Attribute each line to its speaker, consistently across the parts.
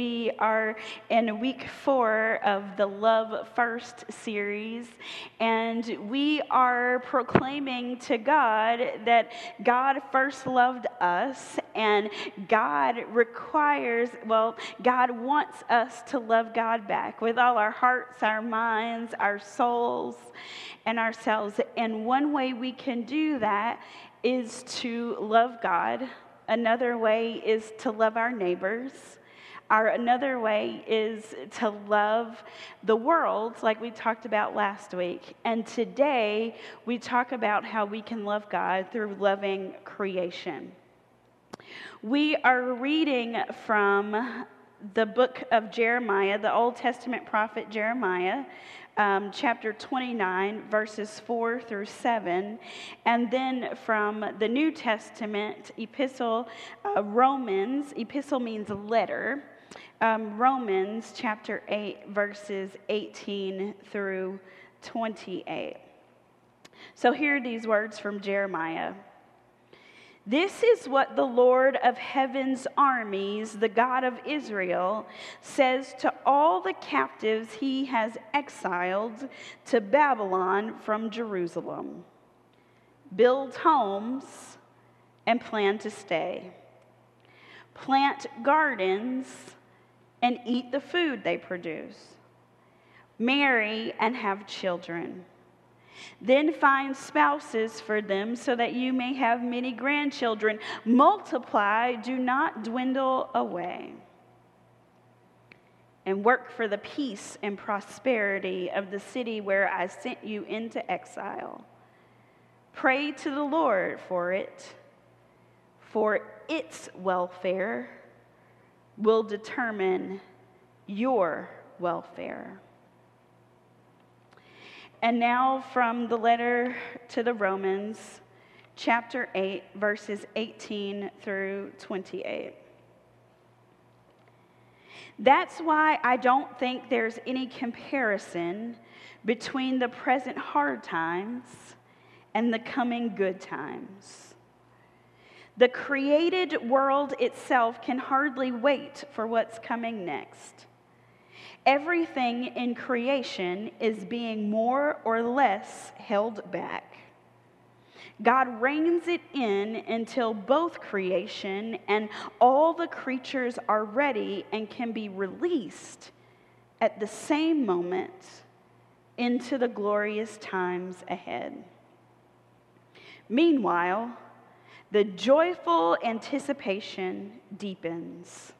Speaker 1: We are in week four of the Love First series, and we are proclaiming to God that God first loved us, and God requires, well, God wants us to love God back with all our hearts, our minds, our souls, and ourselves. And one way we can do that is to love God Another way is to love our neighbors. Our another way is to love the world, like we talked about last week. And today we talk about how we can love God through loving creation. We are reading from the book of Jeremiah, the Old Testament prophet Jeremiah um, chapter 29, verses 4 through 7. And then from the New Testament, epistle, uh, Romans, epistle means letter. Um, Romans chapter 8, verses 18 through 28. So here are these words from Jeremiah. This is what the Lord of heaven's armies, the God of Israel, says to all the captives he has exiled to Babylon from Jerusalem Build homes and plan to stay, plant gardens and eat the food they produce, marry and have children then find spouses for them so that you may have many grandchildren. Multiply, do not dwindle away. And work for the peace and prosperity of the city where I sent you into exile. Pray to the Lord for it, for its welfare will determine your welfare. And now from the letter to the Romans, chapter 8, verses 18 through 28. That's why I don't think there's any comparison between the present hard times and the coming good times. The created world itself can hardly wait for what's coming next. Everything in creation is being more or less held back. God reins it in until both creation and all the creatures are ready and can be released at the same moment into the glorious times ahead. Meanwhile, the joyful anticipation deepens.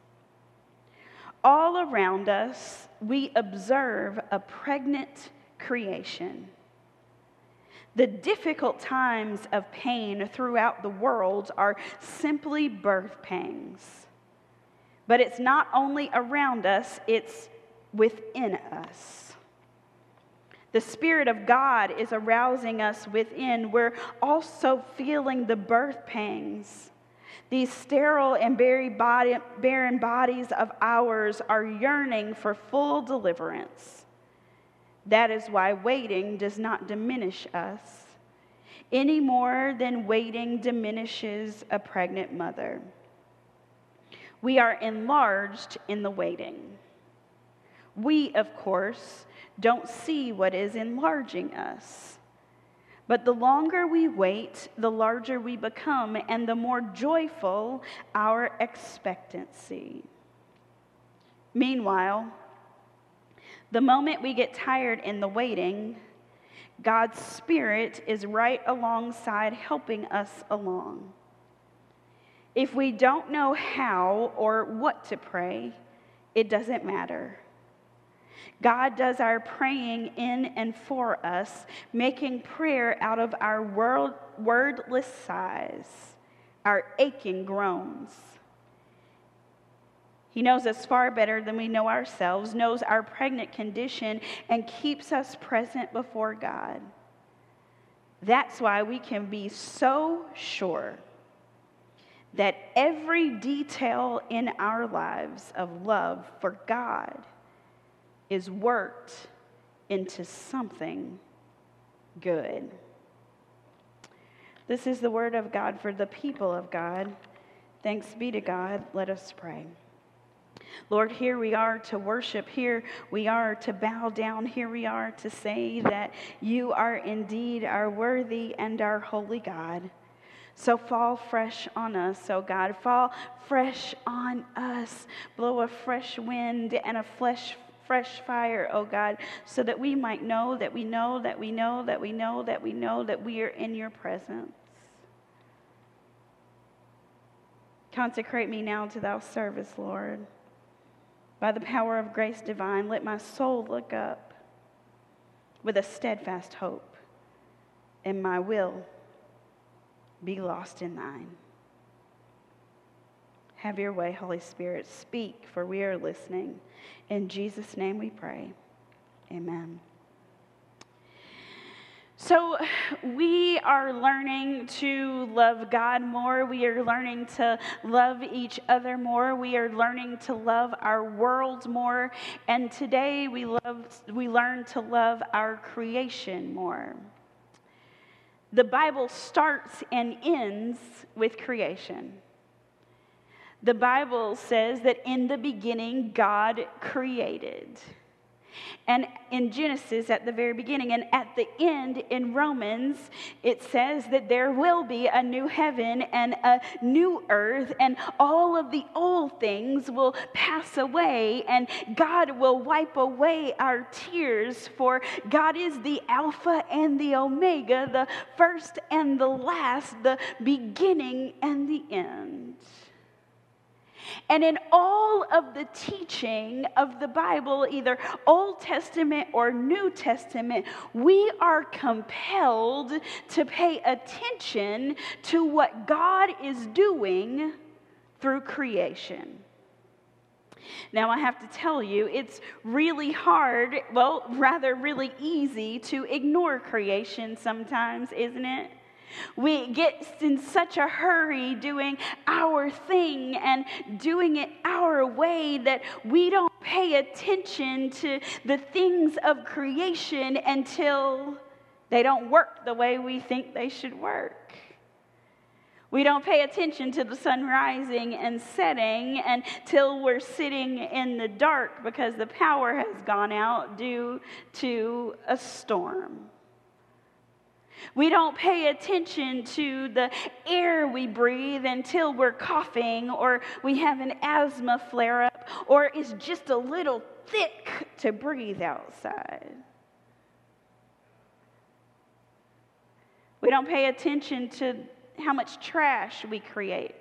Speaker 1: All around us, we observe a pregnant creation. The difficult times of pain throughout the world are simply birth pangs. But it's not only around us, it's within us. The Spirit of God is arousing us within. We're also feeling the birth pangs these sterile and barren bodies of ours are yearning for full deliverance. That is why waiting does not diminish us any more than waiting diminishes a pregnant mother. We are enlarged in the waiting. We, of course, don't see what is enlarging us. But the longer we wait, the larger we become, and the more joyful our expectancy. Meanwhile, the moment we get tired in the waiting, God's Spirit is right alongside helping us along. If we don't know how or what to pray, it doesn't matter. God does our praying in and for us, making prayer out of our world, wordless sighs, our aching groans. He knows us far better than we know ourselves, knows our pregnant condition, and keeps us present before God. That's why we can be so sure that every detail in our lives of love for God is worked into something good. This is the word of God for the people of God. Thanks be to God. Let us pray. Lord, here we are to worship. Here we are to bow down. Here we are to say that you are indeed our worthy and our holy God. So fall fresh on us, oh God. Fall fresh on us. Blow a fresh wind and a fresh fresh fire, oh God, so that we might know that we know that we know that we know that we know that we are in your presence. Consecrate me now to thy service, Lord. By the power of grace divine, let my soul look up with a steadfast hope, and my will be lost in thine. Have your way, Holy Spirit. Speak, for we are listening. In Jesus' name we pray. Amen. So, we are learning to love God more. We are learning to love each other more. We are learning to love our world more. And today we, love, we learn to love our creation more. The Bible starts and ends with creation. The Bible says that in the beginning, God created. And in Genesis, at the very beginning, and at the end in Romans, it says that there will be a new heaven and a new earth, and all of the old things will pass away, and God will wipe away our tears, for God is the Alpha and the Omega, the first and the last, the beginning and the end. And in all of the teaching of the Bible, either Old Testament or New Testament, we are compelled to pay attention to what God is doing through creation. Now, I have to tell you, it's really hard, well, rather, really easy to ignore creation sometimes, isn't it? We get in such a hurry doing our thing and doing it our way that we don't pay attention to the things of creation until they don't work the way we think they should work. We don't pay attention to the sun rising and setting until we're sitting in the dark because the power has gone out due to a storm. We don't pay attention to the air we breathe until we're coughing or we have an asthma flare up or it's just a little thick to breathe outside. We don't pay attention to how much trash we create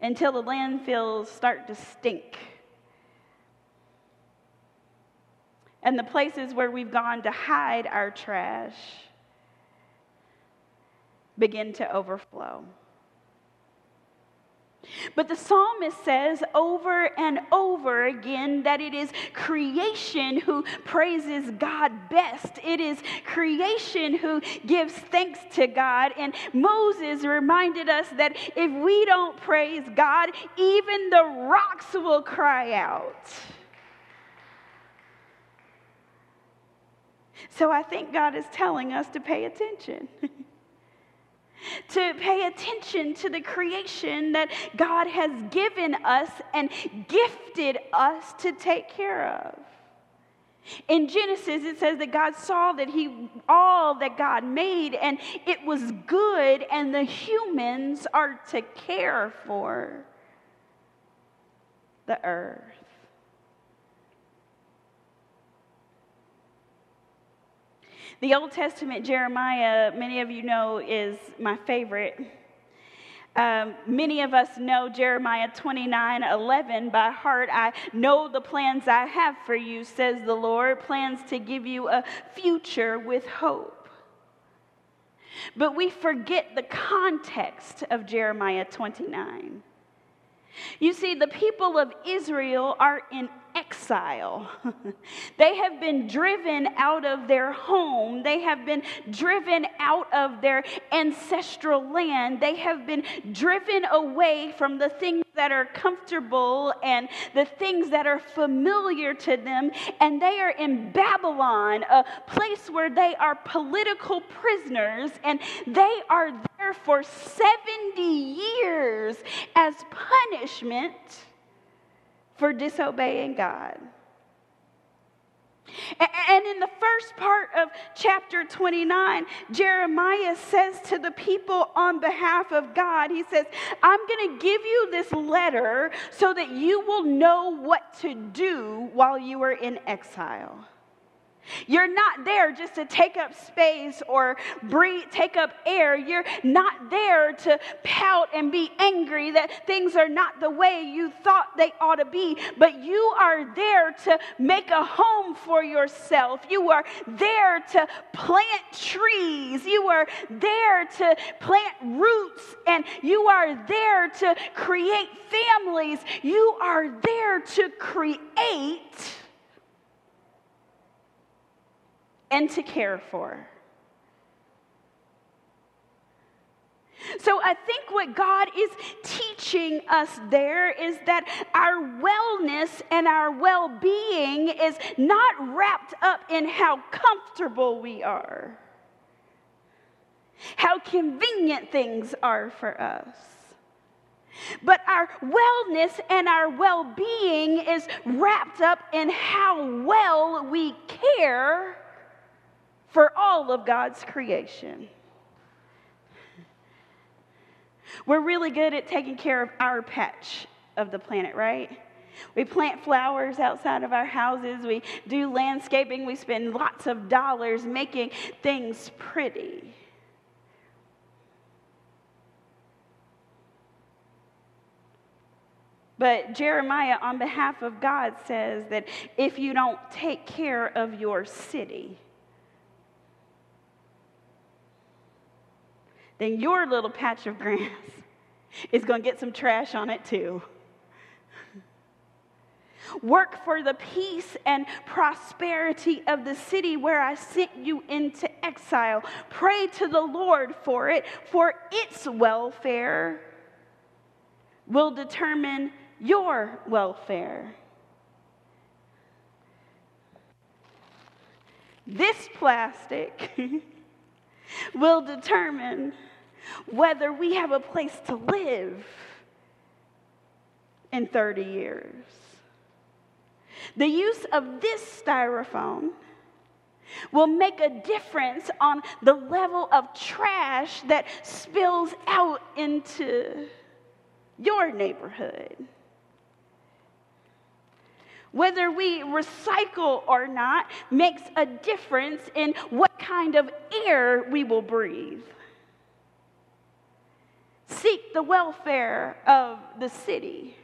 Speaker 1: until the landfills start to stink. And the places where we've gone to hide our trash begin to overflow. But the psalmist says over and over again that it is creation who praises God best. It is creation who gives thanks to God. And Moses reminded us that if we don't praise God, even the rocks will cry out. So I think God is telling us to pay attention. to pay attention to the creation that God has given us and gifted us to take care of. In Genesis, it says that God saw that He, all that God made, and it was good, and the humans are to care for the earth. The Old Testament Jeremiah, many of you know, is my favorite. Um, many of us know Jeremiah 29 11 by heart. I know the plans I have for you, says the Lord, plans to give you a future with hope. But we forget the context of Jeremiah 29. You see, the people of Israel are in exile. they have been driven out of their home. They have been driven out of their ancestral land. They have been driven away from the things that are comfortable and the things that are familiar to them. And they are in Babylon, a place where they are political prisoners and they are there for 70 years as punishment for disobeying God. And in the first part of chapter 29, Jeremiah says to the people on behalf of God, he says, I'm going to give you this letter so that you will know what to do while you are in exile. You're not there just to take up space or breathe, take up air. You're not there to pout and be angry that things are not the way you thought they ought to be, but you are there to make a home for yourself. You are there to plant trees. You are there to plant roots, and you are there to create families. You are there to create and to care for. So I think what God is teaching us there is that our wellness and our well being is not wrapped up in how comfortable we are, how convenient things are for us. But our wellness and our well being is wrapped up in how well we care for all of God's creation. We're really good at taking care of our patch of the planet, right? We plant flowers outside of our houses. We do landscaping. We spend lots of dollars making things pretty. But Jeremiah, on behalf of God, says that if you don't take care of your city, then your little patch of grass is going to get some trash on it too. Work for the peace and prosperity of the city where I sent you into exile. Pray to the Lord for it, for its welfare will determine your welfare. This plastic will determine whether we have a place to live in 30 years. The use of this styrofoam will make a difference on the level of trash that spills out into your neighborhood. Whether we recycle or not makes a difference in what kind of air we will breathe. Seek the welfare of the city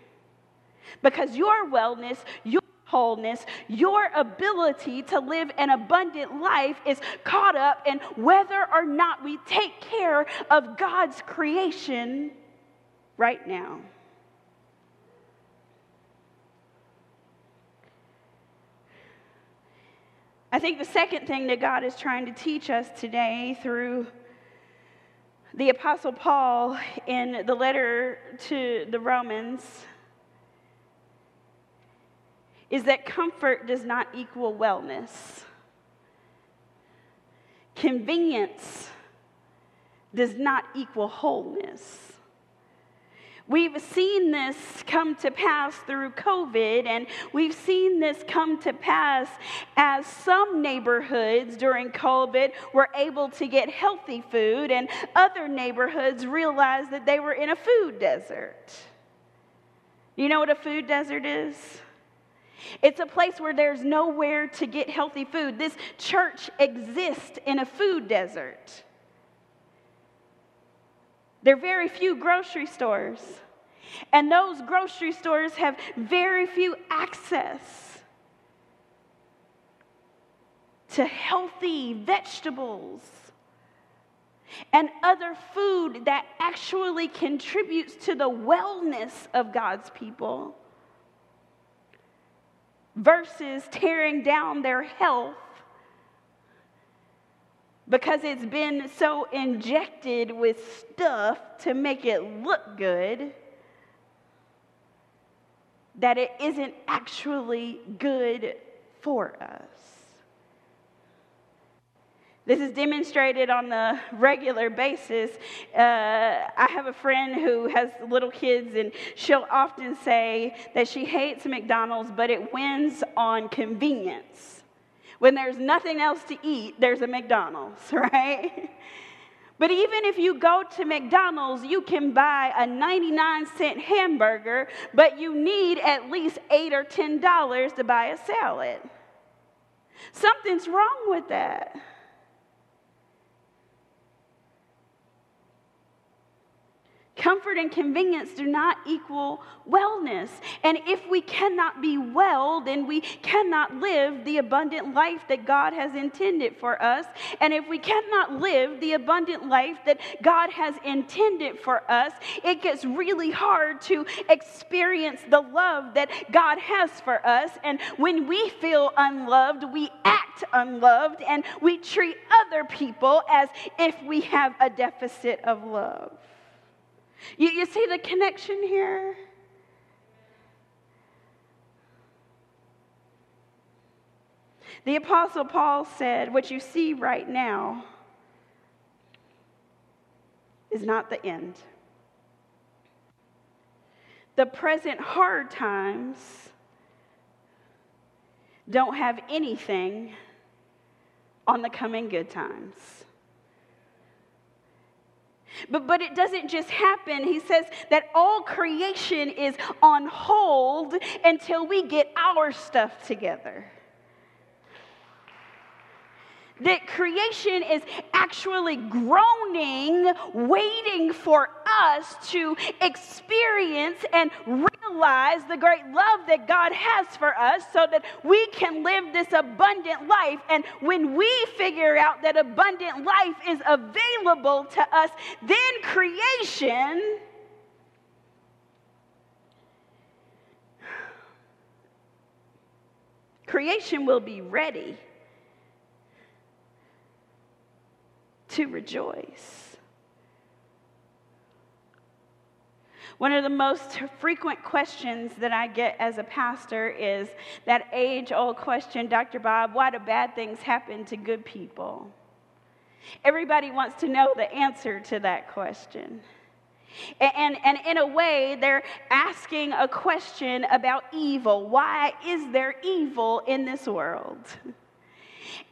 Speaker 1: because your wellness, your wholeness, your ability to live an abundant life is caught up in whether or not we take care of God's creation right now. I think the second thing that God is trying to teach us today through the Apostle Paul in the letter to the Romans is that comfort does not equal wellness. Convenience does not equal wholeness. We've seen this come to pass through COVID, and we've seen this come to pass as some neighborhoods during COVID were able to get healthy food, and other neighborhoods realized that they were in a food desert. You know what a food desert is? It's a place where there's nowhere to get healthy food. This church exists in a food desert. There are very few grocery stores, and those grocery stores have very few access to healthy vegetables and other food that actually contributes to the wellness of God's people versus tearing down their health because it's been so injected with stuff to make it look good that it isn't actually good for us. This is demonstrated on the regular basis. Uh, I have a friend who has little kids, and she'll often say that she hates McDonald's, but it wins on convenience. When there's nothing else to eat, there's a McDonald's, right? But even if you go to McDonald's, you can buy a 99 cent hamburger, but you need at least 8 or 10 dollars to buy a salad. Something's wrong with that. Comfort and convenience do not equal wellness. And if we cannot be well, then we cannot live the abundant life that God has intended for us. And if we cannot live the abundant life that God has intended for us, it gets really hard to experience the love that God has for us. And when we feel unloved, we act unloved and we treat other people as if we have a deficit of love. You, you see the connection here? The Apostle Paul said, What you see right now is not the end. The present hard times don't have anything on the coming good times. But, but it doesn't just happen. He says that all creation is on hold until we get our stuff together that creation is actually groaning, waiting for us to experience and realize the great love that God has for us so that we can live this abundant life. And when we figure out that abundant life is available to us, then creation. Creation will be ready to rejoice. One of the most frequent questions that I get as a pastor is that age old question, Dr. Bob, why do bad things happen to good people? Everybody wants to know the answer to that question. And, and, and, in a way, they're asking a question about evil. Why is there evil in this world?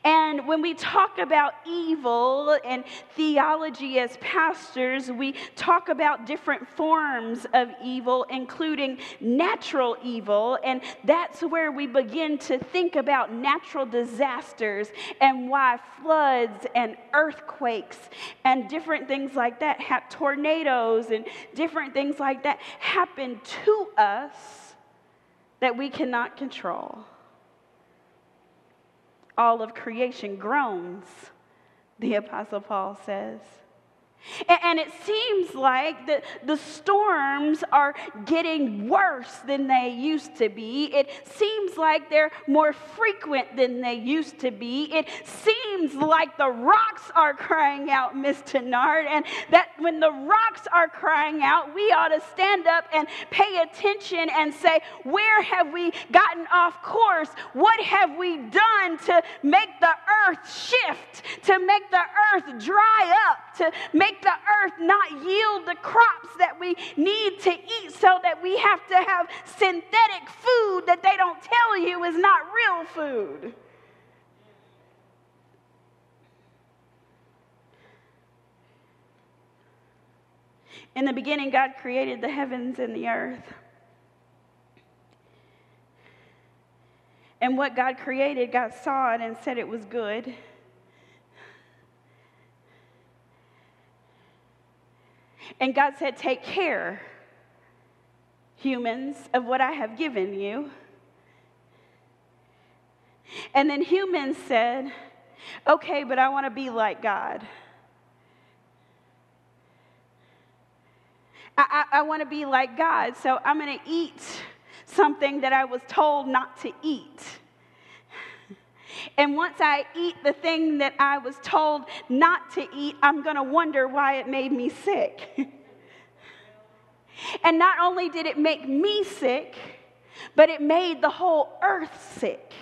Speaker 1: And when we talk about evil and theology as pastors, we talk about different forms of evil, including natural evil. And that's where we begin to think about natural disasters and why floods and earthquakes and different things like that, tornadoes and different things like that happen to us that we cannot control all of creation groans, the Apostle Paul says. And it seems like the, the storms are getting worse than they used to be. It seems like they're more frequent than they used to be. It seems like the rocks are crying out, Miss Tenard, and that when the rocks are crying out, we ought to stand up and pay attention and say, Where have we gotten off course? What have we done to make the earth shift, to make the earth dry up, to make make the earth not yield the crops that we need to eat so that we have to have synthetic food that they don't tell you is not real food. In the beginning, God created the heavens and the earth. And what God created, God saw it and said it was good. And God said, Take care, humans, of what I have given you. And then humans said, Okay, but I want to be like God. I, I, I want to be like God, so I'm going to eat something that I was told not to eat. And once I eat the thing that I was told not to eat, I'm going to wonder why it made me sick. and not only did it make me sick, but it made the whole earth sick.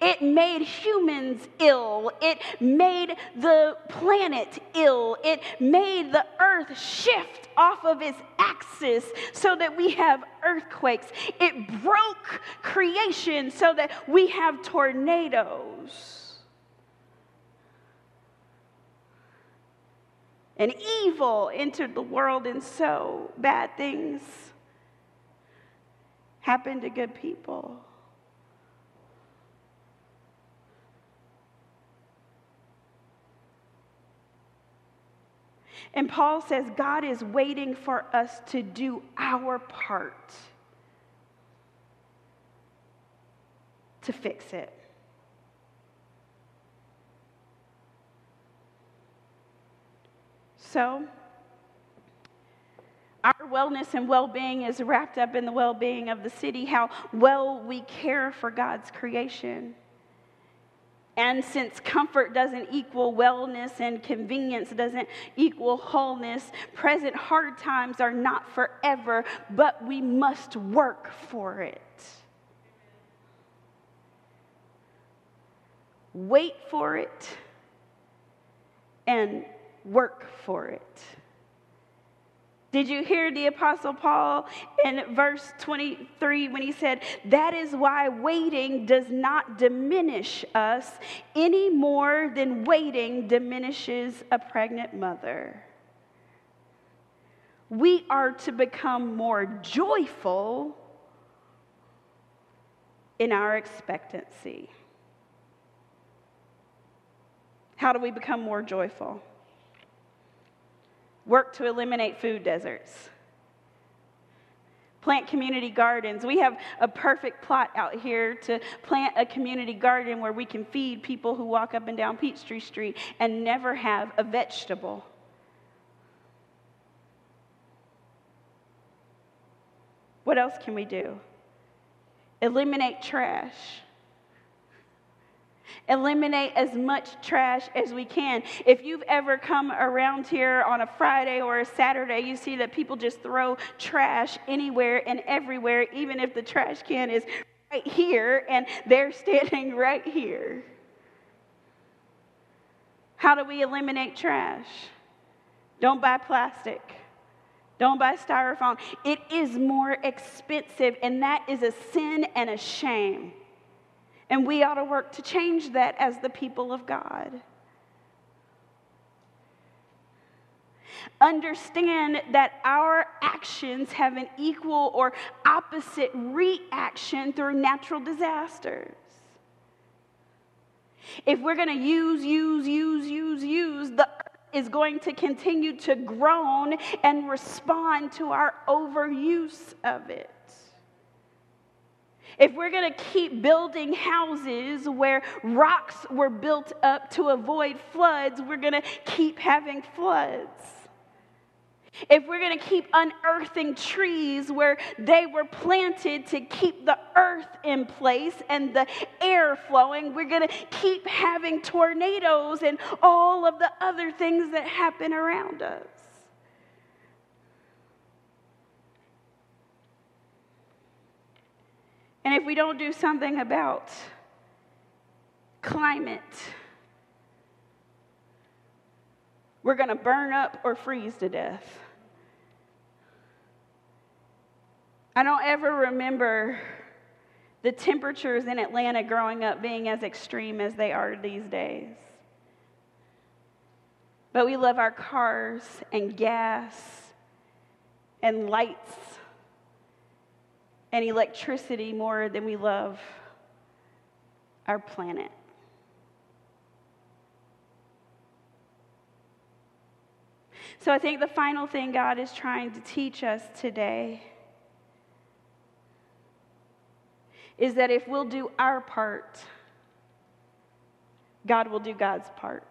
Speaker 1: It made humans ill. It made the planet ill. It made the earth shift off of its axis so that we have earthquakes. It broke creation so that we have tornadoes. And evil entered the world, and so bad things happen to good people. And Paul says God is waiting for us to do our part to fix it. So, our wellness and well being is wrapped up in the well being of the city, how well we care for God's creation. And since comfort doesn't equal wellness and convenience doesn't equal wholeness, present hard times are not forever, but we must work for it. Wait for it and work for it. Did you hear the Apostle Paul in verse 23 when he said, That is why waiting does not diminish us any more than waiting diminishes a pregnant mother? We are to become more joyful in our expectancy. How do we become more joyful? Work to eliminate food deserts. Plant community gardens. We have a perfect plot out here to plant a community garden where we can feed people who walk up and down Peachtree Street and never have a vegetable. What else can we do? Eliminate trash. Eliminate as much trash as we can. If you've ever come around here on a Friday or a Saturday, you see that people just throw trash anywhere and everywhere, even if the trash can is right here and they're standing right here. How do we eliminate trash? Don't buy plastic. Don't buy styrofoam. It is more expensive, and that is a sin and a shame. And we ought to work to change that as the people of God. Understand that our actions have an equal or opposite reaction through natural disasters. If we're going to use, use, use, use, use, the earth is going to continue to groan and respond to our overuse of it. If we're going to keep building houses where rocks were built up to avoid floods, we're going to keep having floods. If we're going to keep unearthing trees where they were planted to keep the earth in place and the air flowing, we're going to keep having tornadoes and all of the other things that happen around us. And if we don't do something about climate, we're going to burn up or freeze to death. I don't ever remember the temperatures in Atlanta growing up being as extreme as they are these days. But we love our cars and gas and lights and electricity more than we love our planet. So I think the final thing God is trying to teach us today is that if we'll do our part, God will do God's part.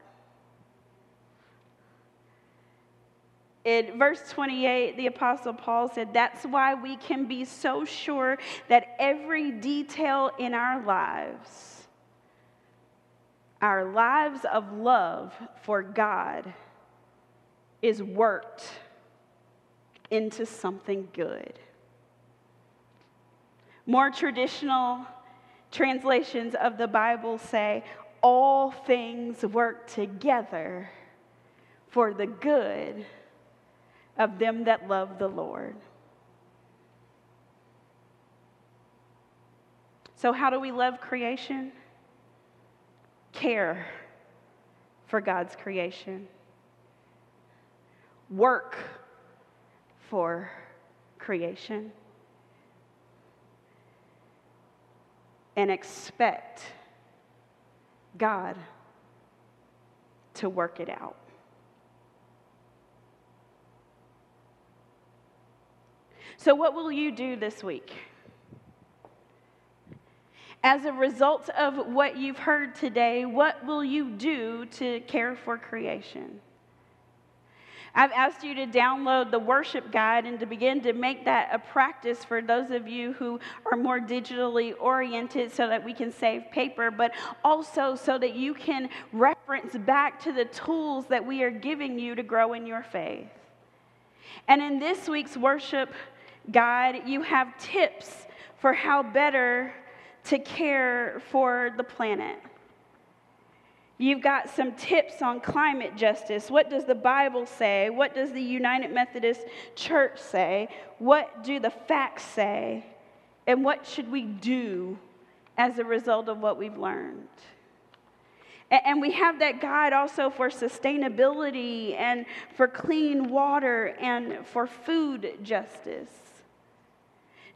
Speaker 1: In verse 28, the Apostle Paul said, That's why we can be so sure that every detail in our lives, our lives of love for God, is worked into something good. More traditional translations of the Bible say, all things work together for the good of them that love the Lord. So, how do we love creation? Care for God's creation, work for creation, and expect God to work it out. So, what will you do this week? As a result of what you've heard today, what will you do to care for creation? I've asked you to download the worship guide and to begin to make that a practice for those of you who are more digitally oriented so that we can save paper, but also so that you can reference back to the tools that we are giving you to grow in your faith. And in this week's worship guide, you have tips for how better to care for the planet. You've got some tips on climate justice. What does the Bible say? What does the United Methodist Church say? What do the facts say? And what should we do as a result of what we've learned? And we have that guide also for sustainability and for clean water and for food justice.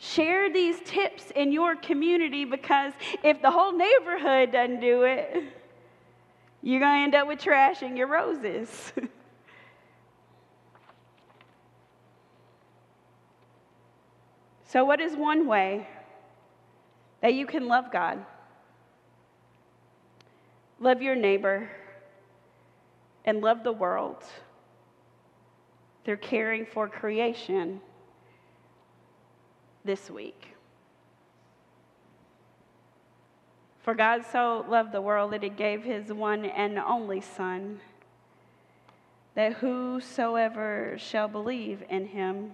Speaker 1: Share these tips in your community because if the whole neighborhood doesn't do it, you're going to end up with trash in your roses. so, what is one way that you can love God? Love your neighbor and love the world. They're caring for creation this week. For God so loved the world that he gave his one and only Son, that whosoever shall believe in him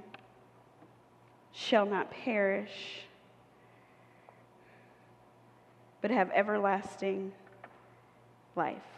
Speaker 1: shall not perish, but have everlasting life.